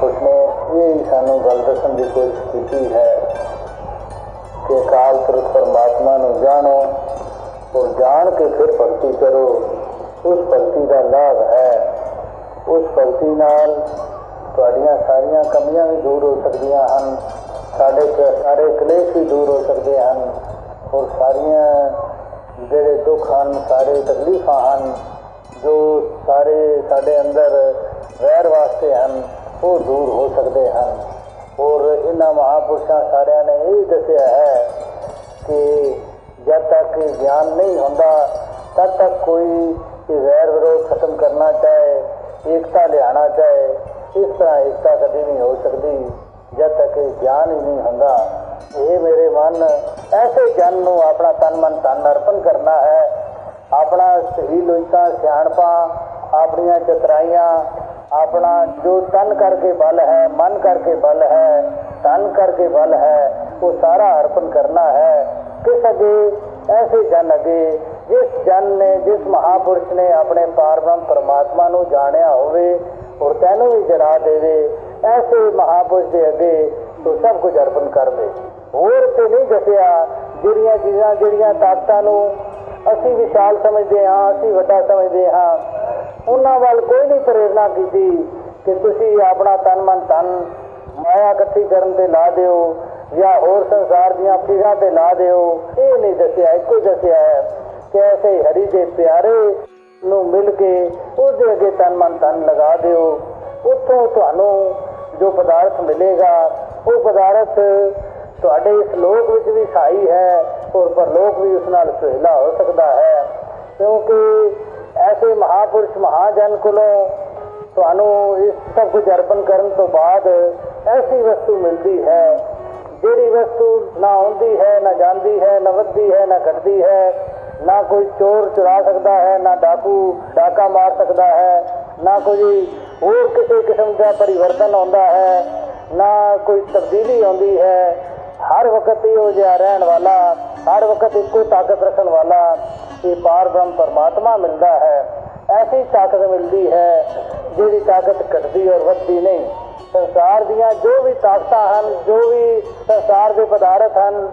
ਮਹਾਂਪੁਰਸ਼ ਨੇ ਇਹ ਸਾਨੂੰ ਗੱਲ ਦੱਸਣ ਦੀ ਕੋਸ਼ਿਸ਼ ਕੀਤੀ ਹੈ ਕਿ ਕਾਲ ਪੁਰਖ ਪਰਮਾਤਮਾ ਨੂੰ ਜਾਣੋ ਔਰ ਜਾਣ ਕੇ ਫਿਰ ਭਗਤੀ ਕਰੋ ਉਸ ਭਗਤੀ ਦਾ ਲਾਭ ਹੈ ਉਸ ਭਗਤੀ ਨਾਲ ਤੁਹਾਡੀਆਂ ਸਾਰੀਆਂ ਕਮੀਆਂ ਵੀ ਦੂਰ ਹੋ ਸਕਦੀਆਂ ਹਨ ਸਾਡੇ ਕ- ਸਾਰੇ ਕਲੇਸ਼ ਵੀ ਦੂਰ ਹੋ ਸਕਦੇ ਹਨ ਔਰ ਸਾਰੀਆਂ ਜਿਹੜੇ ਦੁੱਖ ਹਨ ਸਾਰੇ ਤਕਲੀਫਾਂ ਹਨ ਜੋ ਸਾਰੇ ਸਾਡੇ ਅੰਦਰ ਵੈਰ ਵਾਸਤੇ ਹਨ ਉਹ ਦੂਰ ਹੋ ਸਕਦੇ ਹਨ। ਔਰ ਇਹਨਾਂ ਮਹਾਪੁਰਸ਼ਾਂ ਸਾਰਿਆਂ ਨੇ ਇਹ ਦੱਸਿਆ ਹੈ ਕਿ ਜਦ ਤੱਕ ਇਹ ਗਿਆਨ ਨਹੀਂ ਹੁੰਦਾ, ਤਦ ਤੱਕ ਕੋਈ ਇਹ ਵੈਰ ਵਿਰੋਧ ਖਤਮ ਕਰਨਾ ਚਾਹੇ, ਏਕਤਾ ਲਿਆਣਾ ਚਾਹੇ, ਇਸ ਤਰ੍ਹਾਂ ਏਕਤਾ ਕਦੇ ਨਹੀਂ ਹੋ ਸਕਦੀ। ਜਦ ਤੱਕ ਇਹ ਗਿਆਨ ਹੀ ਨਹੀਂ ਹੁੰਦਾ, ਇਹ ਮੇਰੇ ਮਨ ਐਸੇ ਜਨ ਨੂੰ ਆਪਣਾ ਤਨ ਮਨ ਤਨ ਅਰਪਣ ਕਰਨਾ ਹੈ। ਆਪਣਾ ਸਹੀ ਲੋਚਾ, ਸਿਆਣਪਾ, ਆਪਣੀਆਂ ਚਤਰਾਈਆਂ ਆਪਣਾ ਜੋ ਤਨ ਕਰਕੇ ਬਲ ਹੈ, ਮਨ ਕਰਕੇ ਬਲ ਹੈ, ਤਨ ਕਰਕੇ ਬਲ ਹੈ, ਉਹ ਸਾਰਾ ਅਰਪਣ ਕਰਨਾ ਹੈ। ਕਿਸ ਅਗੇ? ਐਸੇ ਜਨ ਅਗੇ, ਜਿਸ ਜਨ ਨੇ, ਜਿਸ ਮਹਾਪੁਰਸ਼ ਨੇ ਆਪਣੇ ਪਾਰਬ੍ਰਹਮ ਪਰਮਾਤਮਾ ਨੂੰ ਜਾਣਿਆ ਹੋਵੇ ਔਰ ਤੈਨੂੰ ਵੀ ਜਰਾ ਦੇਵੇ, ਐਸੇ ਮਹਾਪੁਰਸ਼ ਦੇ ਅੱਗੇ ਤੂੰ ਸਭ ਕੁਝ ਅਰਪਣ ਕਰ ਦੇ। ਹੋਰ ਤੇ ਨਹੀਂ ਦੱਸਿਆ, ਜਿਹੜੀਆਂ ਚੀਜ਼ਾਂ, ਜਿਹੜੀਆਂ ਤਾਕਤਾਂ ਨੂੰ ਅਸੀਂ ਵਿਸ਼ਾਲ ਸਮਝਦੇ ਹਾਂ, ਅਸੀਂ ਵੱਡਾ ਸਮਝਦੇ ਹਾਂ। ਉਹਨਾਂ ਵੱਲ ਕੋਈ ਨਹੀਂ ਪ੍ਰੇਰਣਾ ਕੀਤੀ ਕਿ ਤੁਸੀਂ ਆਪਣਾ ਤਨ ਮਨ ਤਨ ਮਾਇਆ ਇਕੱਠੀ ਕਰਨ ਤੇ ਲਾ ਦਿਓ ਜਾਂ ਹੋਰ ਸੰਸਾਰ ਦੀਆਂ ਚੀਜ਼ਾਂ ਤੇ ਲਾ ਦਿਓ। ਇਹ ਨਹੀਂ ਦੱਸਿਆ, ਇੱਕੋ ਹੀ ਦੱਸਿਆ ਹੈ ਕਿ ਐਸੇ ਹਰੀ ਦੇ ਪਿਆਰੇ ਨੂੰ ਮਿਲ ਕੇ ਉਹਦੇ ਅੱਗੇ ਤਨ ਮਨ ਤਨ ਲਗਾ ਦਿਓ। ਉੱਥੋਂ ਤੁਹਾਨੂੰ ਜੋ ਪਦਾਰਥ ਮਿਲੇਗਾ, ਉਹ ਪਦਾਰਥ ਤੁਹਾਡੇ ਇਸ ਲੋਕ ਵਿੱਚ ਵੀ ਸਾਈ ਹੈ ਔਰ ਪਰਲੋਕ ਵੀ ਉਸ ਨਾਲ ਸੁਹੇਲਾ ਹੋ ਸਕਦਾ ਹੈ। ਕਿਉਂਕਿ ਐਸੇ ਮਹਾਪੁਰਸ਼ ਮਹਾਜਨ ਕੋਲੋਂ ਤੁਹਾਨੂੰ ਇਸ ਸਭ ਕੁਝ ਅਰਪਣ ਕਰਨ ਤੋਂ ਬਾਅਦ ਐਸੀ ਵਸਤੂ ਮਿਲਦੀ ਹੈ। ਜਿਹੜੀ ਵਸਤੂ ਨਾ ਹੁੰਦੀ ਹੈ, ਨਾ ਜਾਂਦੀ ਹੈ, ਨਾ ਵੱਧਦੀ ਹੈ, ਨਾ ਘਟਦੀ ਹੈ, ਨਾ ਕੋਈ ਚੋਰ ਚੁਰਾ ਸਕਦਾ ਹੈ, ਨਾ ਡਾਕੂ ਡਾਕਾ ਮਾਰ ਸਕਦਾ ਹੈ, ਨਾ ਕੋਈ ਹੋਰ ਕਿਸੇ ਕਿਸਮ ਦਾ ਪਰਿਵਰਤਨ ਆਉਂਦਾ ਹੈ, ਨਾ ਕੋਈ ਤਬਦੀਲੀ ਆਉਂਦੀ ਹੈ। ਹਰ ਵਕਤ ਇਹੋ ਜਿਹਾ ਰਹਿਣ ਵਾਲਾ, ਹਰ ਵਕਤ ਇੱਕੋ ਤਾਕਤ ਰੱਖਣ ਵਾਲਾ ਇਹ ਪਾਰ ਬ੍ਰਹਮ ਪਰਮਾਤਮਾ ਮਿਲਦਾ ਹੈ। ਐਸੀ ਤਾਕਤ ਮਿਲਦੀ ਹੈ ਜਿਹੜੀ ਤਾਕਤ ਘਟਦੀ ਔਰ ਵੱਧਦੀ ਨਹੀਂ। ਸੰਸਾਰ ਦੀਆਂ ਜੋ ਵੀ ਤਾਕਤਾਂ ਹਨ, ਜੋ ਵੀ ਸੰਸਾਰ ਦੇ ਪਦਾਰਥ ਹਨ,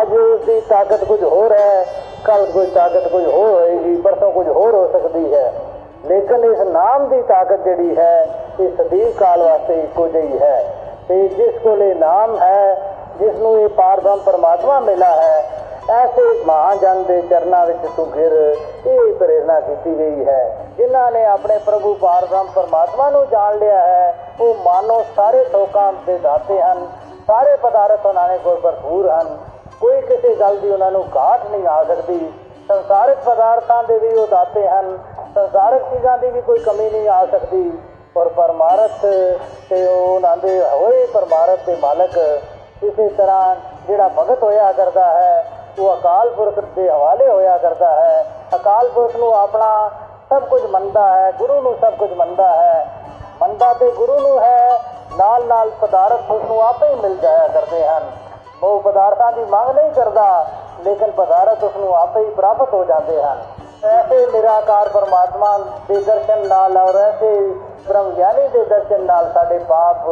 ਅੱਜ ਉਸ ਦੀ ਤਾਕਤ ਕੁਝ ਹੋਰ ਹੈ ਕੱਲ ਕੋਈ ਤਾਕਤ ਕੁਝ ਹੋਰ ਹੋਏਗੀ, ਪਰਸੋਂ ਕੁਝ ਹੋਰ ਹੋ ਸਕਦੀ ਹੈ। ਲੇਕਿਨ ਇਸ ਨਾਮ ਦੀ ਤਾਕਤ ਜਿਹੜੀ ਹੈ ਇਹ ਸਦੀਵ ਕਾਲ ਵਾਸਤੇ ਇੱਕੋ ਜਿਹੀ ਹੈ। ਤੇ ਜਿਸ ਕੋਲ ਇਹ ਨਾਮ ਹੈ ਜਿਸ ਨੂੰ ਇਹ ਪਾਰਬ੍ਰਹਮ ਪਰਮਾਤਮਾ ਮਿਲਾ ਹੈ, ਐਸੇ ਮਹਾਜਨ ਦੇ ਚਰਨਾਂ ਵਿੱਚ ਤੂੰ ਗਿਰ ਇਹ ਪ੍ਰੇਰਣਾ ਕੀਤੀ ਗਈ ਹੈ। ਜਿਨ੍ਹਾਂ ਨੇ ਆਪਣੇ ਪ੍ਰਭੂ ਪਾਰਬ੍ਰਹਮ ਪਰਮਾਤਮਾ ਨੂੰ ਜਾਣ ਲਿਆ ਹੈ, ਉਹ ਮਾਨੋ ਸਾਰੇ ਲੋਕਾਂ ਦੇ ਦਾਤੇ ਹਨ, ਸਾਰੇ ਪਦਾਰਥ ਉਹਨਾਂ ਨੇ ਕੋਲ ਭਰਪੂਰ ਹਨ। ਕੋਈ ਕਿਸੇ ਗੱਲ ਦੀ ਉਹਨਾਂ ਨੂੰ ਘਾਟ ਨਹੀਂ ਆ ਸਕਦੀ। ਸੰਸਾਰਿਕ ਪਦਾਰਥਾਂ ਦੇ ਵੀ ਉਹ ਦਾਤੇ ਹਨ, ਸੰਸਾਰਿਕ ਚੀਜ਼ਾਂ ਦੀ ਵੀ ਕੋਈ ਕਮੀ ਨਹੀਂ ਆ ਸਕਦੀ। ਔਰ ਪਰਮਾਰਥ ਤੇ ਉਹ ਉਹਨਾਂ ਦੇ ਹੋਏ ਪਰਮਾਰਥ ਦੇ ਮਾਲਕ ਇਸੇ ਤਰ੍ਹਾਂ ਜਿਹੜਾ ਭਗਤ ਹੋਇਆ ਕਰਦਾ ਹੈ, ਉਹ ਅਕਾਲ ਪੁਰਖ ਦੇ ਹਵਾਲੇ ਹੋਇਆ ਕਰਦਾ ਹੈ। ਅਕਾਲ ਪੁਰਖ ਨੂੰ ਆਪਣਾ ਸਭ ਕੁਝ ਮੰਨਦਾ ਹੈ, ਗੁਰੂ ਨੂੰ ਸਭ ਕੁਝ ਮੰਨਦਾ ਹੈ। ਮੰਨਦਾ ਤੇ ਗੁਰੂ ਨੂੰ ਹੈ ਨਾਲ ਨਾਲ ਪਦਾਰਥ ਉਸ ਨੂੰ ਆਪੇ ਹੀ ਮਿਲ ਜਾਇਆ ਕਰਦੇ ਹਨ। ਉਹ ਪਦਾਰਥਾਂ ਦੀ ਮੰਗ ਨਹੀਂ ਕਰਦਾ, ਲੇਕਿਨ ਪਦਾਰਥ ਉਸ ਨੂੰ ਆਪੇ ਹੀ ਪ੍ਰਾਪਤ ਹੋ ਜਾਂਦੇ ਹਨ। ਐਸੇ ਨਿਰਾਕਾਰ ਪਰਮਾਤਮਾ ਦੇ ਦਰਸ਼ਨ ਨਾਲ ਔਰ ਐਸੇ ਬ੍ਰਹਮ ਗਿਆਨੀ ਦੇ ਦਰਸ਼ਨ ਨਾਲ ਸਾਡੇ ਪਾਪ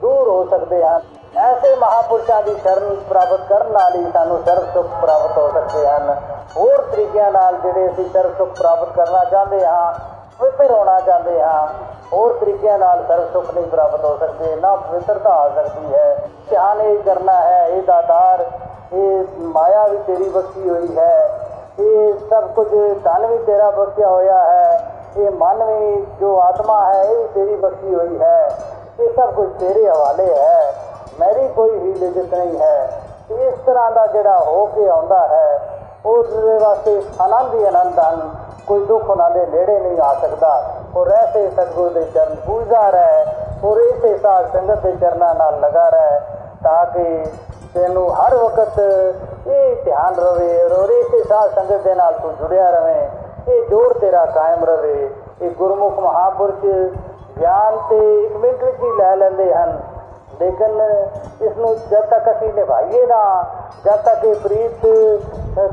ਦੂਰ ਹੋ ਸਕਦੇ ਹਨ। ਐਸੇ ਮਹਾਪੁਰਸ਼ਾਂ ਦੀ ਸ਼ਰਨ ਪ੍ਰਾਪਤ ਕਰਨ ਨਾਲ ਹੀ ਸਾਨੂੰ ਸਰਬ ਸੁਖ ਪ੍ਰਾਪਤ ਹੋ ਸਕਦੇ ਹਨ। ਹੋਰ ਤਰੀਕਿਆਂ ਨਾਲ ਜਿਹੜੇ ਅਸੀਂ ਸਰਬ ਸੁਖ ਪ੍ਰਾਪਤ ਕਰਨਾ ਚਾਹੁੰਦੇ ਹਾਂ, ਪਵਿੱਤਰ ਹੋਣਾ ਚਾਹੁੰਦੇ ਹਾਂ, ਹੋਰ ਤਰੀਕਿਆਂ ਨਾਲ ਸਰਬ ਸੁਖ ਨਹੀਂ ਪ੍ਰਾਪਤ ਹੋ ਸਕਦੇ, ਨਾ ਪਵਿੱਤਰਤਾ ਆ ਸਕਦੀ ਹੈ। ਧਿਆਨ ਇਹ ਕਰਨਾ ਹੈ, ਇਹ ਦਾਤਾਰ, ਇਹ ਮਾਇਆ ਵੀ ਤੇਰੀ ਬਖਸ਼ੀ ਹੋਈ ਹੈ। ਇਹ ਸਭ ਕੁਝ ਧਨ ਵੀ ਤੇਰਾ ਬਖਸ਼ਿਆ ਹੋਇਆ ਹੈ। ਇਹ ਮਨ ਵੀ, ਜੋ ਆਤਮਾ ਹੈ, ਇਹ ਵੀ ਤੇਰੀ ਬਖਸ਼ੀ ਹੋਈ ਹੈ। ਇਹ ਸਭ ਕੁਝ ਤੇਰੇ ਹਵਾਲੇ ਹੈ। ਮੇਰੀ ਕੋਈ ਹੀ ਲਿਜਤ ਨਹੀਂ ਹੈ। ਇਸ ਤਰ੍ਹਾਂ ਦਾ ਜਿਹੜਾ ਹੋ ਕੇ ਆਉਂਦਾ ਹੈ ਉਸ ਦੇ ਵਾਸਤੇ ਆਨੰਦ ਹੀ ਆਨੰਦ ਹਨ। ਕੋਈ ਦੁੱਖ ਉਹਨਾਂ ਦੇ ਨੇੜੇ ਨਹੀਂ ਆ ਸਕਦਾ। ਔਰ ਐਸੇ ਸਤਿਗੁਰੂ ਦੇ ਚਰਨ ਪੂਜਦਾ ਰਹਿ ਔਰ ਇਸੇ ਸਾਧ ਸੰਗਤ ਦੇ ਚਰਨਾਂ ਨਾਲ ਲਗਾ ਰਹਿ ਤਾਂ ਕਿ ਤੈਨੂੰ ਹਰ ਵਕਤ ਇਹ ਧਿਆਨ ਰਵੇ ਔਰ ਇਸੇ ਸਾਧ ਸੰਗਤ ਦੇ ਨਾਲ ਤੂੰ ਜੁੜਿਆ ਰਵੇਂ। ਇਹ ਜੋੜ ਤੇਰਾ ਕਾਇਮ ਰਵੇ। ਇਹ ਗੁਰਮੁਖ ਮਹਾਪੁਰਸ਼ ਗਿਆਨ ਤੇ ਇੱਕ ਮਿੰਟ ਵਿੱਚ ਹੀ ਲੈ ਲੈਂਦੇ ਹਨ। ਲੇਕਿਨ ਇਸ ਨੂੰ ਜਦ ਤੱਕ ਅਸੀਂ ਨਿਭਾਈਏ ਨਾ, ਜਦ ਤੱਕ ਇਹ ਪ੍ਰੀਤ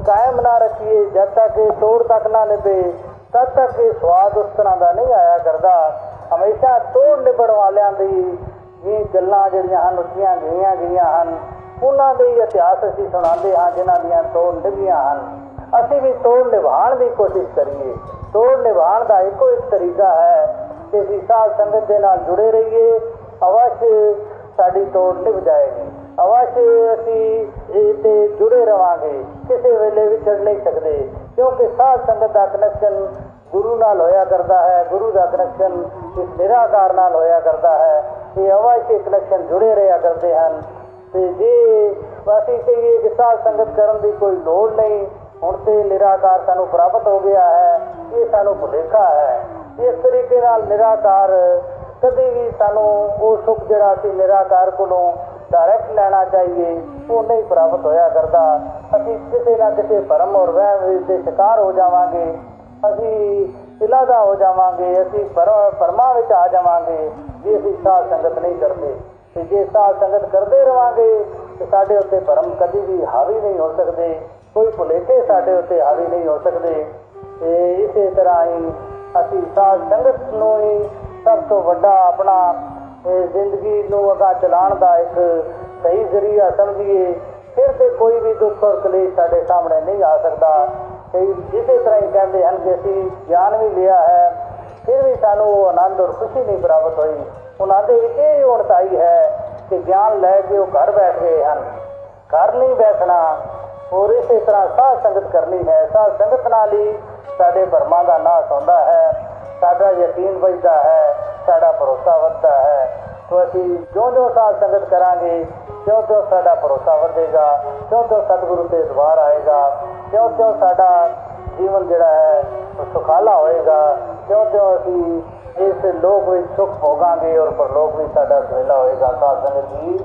ਕਾਇਮ ਨਾ ਰੱਖੀਏ, ਜਦ ਤੱਕ ਇਹ ਤੋੜ ਤੱਕ ਨਾ ਨਿਭੇ, ਤਦ ਤੱਕ ਇਹ ਸਵਾਦ ਉਸ ਤਰ੍ਹਾਂ ਦਾ ਨਹੀਂ ਆਇਆ ਕਰਦਾ। ਹਮੇਸ਼ਾ ਤੋੜ ਨਿਬੜ ਵਾਲਿਆਂ ਦੀ ਇਹ ਗੱਲਾਂ ਜਿਹੜੀਆਂ ਹਨ, ਉੱਚੀਆਂ ਗਈਆਂ ਗਈਆਂ ਹਨ। ਉਹਨਾਂ ਦੇ ਹੀ ਇਤਿਹਾਸ ਅਸੀਂ ਸੁਣਾਉਂਦੇ ਹਾਂ, ਜਿਨ੍ਹਾਂ ਦੀਆਂ ਤੋੜ ਨਿਭੀਆਂ ਹਨ। ਅਸੀਂ ਵੀ ਤੋੜ ਨਿਭਾਉਣ ਦੀ ਕੋਸ਼ਿਸ਼ ਕਰੀਏ। ਤੋੜ ਨਿਭਾਉਣ ਦਾ ਇੱਕੋ ਇੱਕ ਤਰੀਕਾ ਹੈ ਕਿ ਅਸੀਂ ਸਾਧ ਸੰਗਤ ਦੇ ਨਾਲ ਜੁੜੇ ਰਹੀਏ। ਅਵਸ਼ ਸਾਡੀ ਤੋੜ ਨਿਭ ਜਾਏਗੀ। ਅਵਸ਼ ਅਸੀਂ ਇਹ ਤੇ ਜੁੜੇ ਰਵਾਂਗੇ। ਕਿਸੇ ਵੇਲੇ ਵਿਛੜ ਨਹੀਂ ਸਕਦੇ। ਕਿਉਂਕਿ ਸਾਧ ਸੰਗਤ ਦਾ ਕਨੈਕਸ਼ਨ ਗੁਰੂ ਨਾਲ ਹੋਇਆ ਕਰਦਾ ਹੈ। ਗੁਰੂ ਦਾ ਕਨੈਕਸ਼ਨ ਇਸ ਨਿਰਾਕਾਰ ਨਾਲ ਹੋਇਆ ਕਰਦਾ ਹੈ। ਇਹ ਅਵਸ਼ ਇਹ ਕਨੈਕਸ਼ਨ ਜੁੜੇ ਰਿਹਾ ਕਰਦੇ ਹਨ। ਤੇ ਜੇ ਅਸੀਂ ਕਹੀਏ ਕਿ ਸਾਧ ਸੰਗਤ ਕਰਨ ਦੀ ਕੋਈ ਲੋੜ ਨਹੀਂ, ਹੁਣ ਤੇ ਨਿਰਾਕਾਰ ਸਾਨੂੰ ਪ੍ਰਾਪਤ ਹੋ ਗਿਆ ਹੈ। ਇਹ ਸਾਨੂੰ ਭੁਲੇਖਾ ਹੈ। ਇਸ ਤਰੀਕੇ ਨਾਲ ਨਿਰਾਕਾਰ, ਕਦੇ ਵੀ ਸਾਨੂੰ ਉਹ ਸੁੱਖ ਜਿਹੜਾ ਅਸੀਂ ਨਿਰਾਕਾਰ ਕੋਲੋਂ ਡਾਇਰੈਕਟ ਲੈਣਾ ਚਾਹੀਏ, ਉਹ ਨਹੀਂ ਪ੍ਰਾਪਤ ਹੋਇਆ ਕਰਦਾ। ਅਸੀਂ ਕਿਸੇ ਨਾ ਕਿਸੇ ਭਰਮ ਔਰ ਵਹਿਮ ਦੇ ਸ਼ਿਕਾਰ ਹੋ ਜਾਵਾਂਗੇ। ਅਸੀਂ ਇਲਾਦਾ ਹੋ ਜਾਵਾਂਗੇ, ਅਸੀਂ ਪਰਮਾ ਵਿੱਚ ਆ ਜਾਵਾਂਗੇ, ਜੇ ਅਸੀਂ ਸਾਧ ਸੰਗਤ ਨਹੀਂ ਕਰਦੇ। ਤੇ ਜੇ ਸਾਧ ਸੰਗਤ ਕਰਦੇ ਰਵਾਂਗੇ, ਤੇ ਸਾਡੇ ਉੱਤੇ ਭਰਮ ਕਦੀ ਵੀ ਹਾਵੀ ਨਹੀਂ ਹੋ ਸਕਦੇ। ਕੋਈ ਭੁਲੇਖੇ ਸਾਡੇ ਉੱਤੇ ਹਾਵੀ ਨਹੀਂ ਹੋ ਸਕਦੇ। ਤੇ ਇਸੇ ਤਰ੍ਹਾਂ ਹੀ ਅਸੀਂ ਸਾਧ ਸੰਗਤ ਨੂੰ ਹੀ ਸਭ ਤੋਂ ਵੱਡਾ ਆਪਣਾ ਜ਼ਿੰਦਗੀ ਨੂੰ ਅਗਾ ਚਲਾਉਣ ਦਾ ਇੱਕ ਸਹੀ ਜ਼ਰੀਆ ਸਮਝੀਏ, ਫਿਰ ਤੇ ਕੋਈ ਵੀ ਦੁੱਖ ਔਰ ਕਲੇਸ਼ ਸਾਡੇ ਸਾਹਮਣੇ ਨਹੀਂ ਆ ਸਕਦਾ। ਕਈ ਇਸੇ ਤਰ੍ਹਾਂ ਹੀ ਕਹਿੰਦੇ ਹਨ ਕਿ ਅਸੀਂ ਗਿਆਨ ਵੀ ਲਿਆ ਹੈ, ਫਿਰ ਵੀ ਸਾਨੂੰ ਉਹ ਆਨੰਦ ਔਰ ਖੁਸ਼ੀ ਨਹੀਂ ਪ੍ਰਾਪਤ ਹੋਈ। ਉਹਨਾਂ ਦੇ ਵਿੱਚ ਇਹ ਉਣਤਾਈ ਹੈ ਕਿ ਗਿਆਨ ਲੈ ਕੇ ਉਹ ਘਰ ਬੈਠ ਗਏ ਹਨ। ਘਰ ਨਹੀਂ ਬੈਠਣਾ ਔਰ ਇਸੇ ਤਰ੍ਹਾਂ ਸਾਧ ਸੰਗਤ ਕਰਨੀ ਹੈ। ਸਾਧ ਸੰਗਤ ਨਾਲ ਹੀ ਸਾਡੇ ਭਰਮਾਂ ਦਾ ਨਾਸ਼ ਹੁੰਦਾ ਹੈ। ਸਾਡਾ ਯਕੀਨ ਵੱਧਦਾ ਹੈ। ਸਾਡਾ ਭਰੋਸਾ ਵੱਧਦਾ ਹੈ। ਸੋ ਅਸੀਂ ਜਿਉਂ ਜਿਉਂ ਸਾਧ ਸੰਗਤ ਕਰਾਂਗੇ ਤਿਉਂ ਤਿਉਂ ਸਾਡਾ ਭਰੋਸਾ ਵਧੇਗਾ ਤਿਉਂ ਤਿਉਂ ਸਤਿਗੁਰੂ ਤੇ ਦਵਾਰ ਆਏਗਾ ਤਿਉਂ ਤਿਉਂ ਸਾਡਾ ਜੀਵਨ ਜਿਹੜਾ ਹੈ, ਉਹ ਸੁਖਾਲਾ ਹੋਏਗਾ। ਤਿਉਂ ਤਿਉਂ ਅਸੀਂ ਇਸ ਲੋਕ ਵਿੱਚ ਸੁਖ ਭੋਗਾਂਗੇ ਔਰ ਪਰਲੋਕ ਵਿੱਚ ਸਾਡਾ ਸਵੇਲਾ ਹੋਏਗਾ। ਸਾਧ ਸੰਗਤ ਜੀ